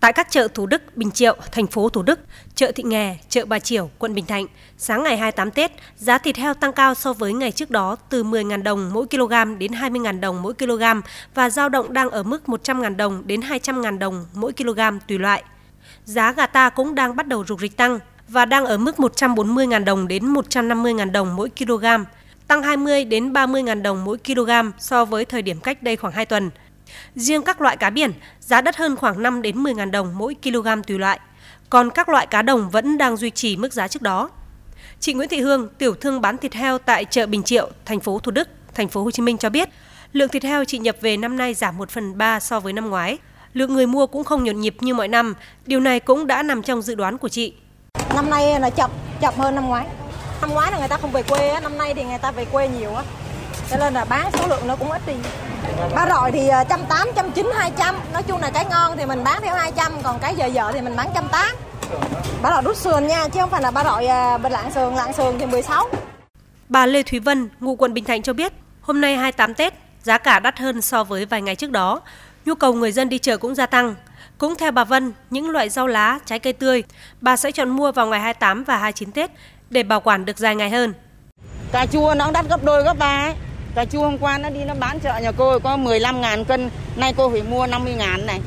Tại các chợ Thủ Đức, Bình Triệu, thành phố Thủ Đức, chợ Thị Nghè, chợ Bà Triểu, quận Bình Thạnh, sáng ngày 28 Tết, giá thịt heo tăng cao so với ngày trước đó từ 10.000 đồng mỗi kg đến 20.000 đồng mỗi kg và dao động đang ở mức 100.000 đồng đến 200.000 đồng mỗi kg tùy loại. Giá gà ta cũng đang bắt đầu rục rịch tăng và đang ở mức 140.000 đồng đến 150.000 đồng mỗi kg, tăng 20 đến 30.000 đồng mỗi kg so với thời điểm cách đây khoảng 2 tuần. Riêng các loại cá biển, giá đắt hơn khoảng 5 đến 10 ngàn đồng mỗi kg tùy loại. Còn các loại cá đồng vẫn đang duy trì mức giá trước đó. Chị Nguyễn Thị Hương, tiểu thương bán thịt heo tại chợ Bình Triệu, thành phố Thủ Đức, thành phố Hồ Chí Minh cho biết, lượng thịt heo chị nhập về năm nay giảm 1 phần 3 so với năm ngoái. Lượng người mua cũng không nhộn nhịp như mọi năm, điều này cũng đã nằm trong dự đoán của chị. Năm nay là chậm, chậm hơn năm ngoái. Năm ngoái là người ta không về quê, năm nay thì người ta về quê nhiều á. Cho nên là bán số lượng nó cũng ít đi. Ba rọi thì à, trăm tám, trăm chín, hai trăm. Nói chung là cái ngon thì mình bán theo 200, còn cái dở dở thì mình bán trăm tám. Ba rọi đút sườn nha, chứ không phải là ba rọi à, bên lạng sườn, lạng sườn thì 16. Bà Lê Thúy Vân, ngụ quận Bình Thạnh cho biết, hôm nay 28 Tết, giá cả đắt hơn so với vài ngày trước đó. Nhu cầu người dân đi chợ cũng gia tăng. Cũng theo bà Vân, những loại rau lá, trái cây tươi, bà sẽ chọn mua vào ngày 28 và 29 Tết để bảo quản được dài ngày hơn. Cà chua nó đắt gấp đôi gấp ba ấy. Cà chua hôm qua nó đi nó bán chợ nhà cô có 15 ngàn cân, nay cô phải mua 50 ngàn này.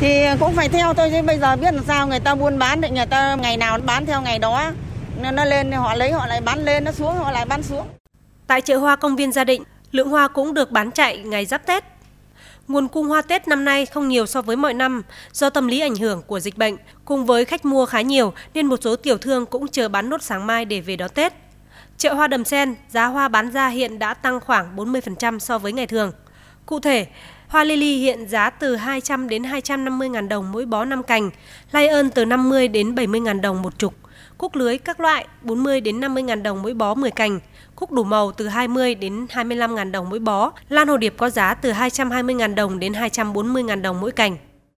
Thì cũng phải theo thôi chứ bây giờ biết làm sao người ta buôn bán định người ta ngày nào bán theo ngày đó. Nó lên họ lấy họ lại bán lên, nó xuống họ lại bán xuống. Tại chợ hoa công viên Gia Định, lượng hoa cũng được bán chạy ngày giáp Tết. Nguồn cung hoa Tết năm nay không nhiều so với mọi năm do tâm lý ảnh hưởng của dịch bệnh, cùng với khách mua khá nhiều nên một số tiểu thương cũng chờ bán nốt sáng mai để về đón Tết. Chợ hoa Đầm Sen, giá hoa bán ra hiện đã tăng khoảng 40% so với ngày thường. Cụ thể, hoa lily hiện giá từ 200 đến 250 ngàn đồng mỗi bó 5 cành, lai ơn từ 50 đến 70 ngàn đồng một chục, cúc lưới các loại 40 đến 50 ngàn đồng mỗi bó 10 cành, cúc đủ màu từ 20 đến 25 ngàn đồng mỗi bó, lan hồ điệp có giá từ 220 ngàn đồng đến 240 ngàn đồng mỗi cành.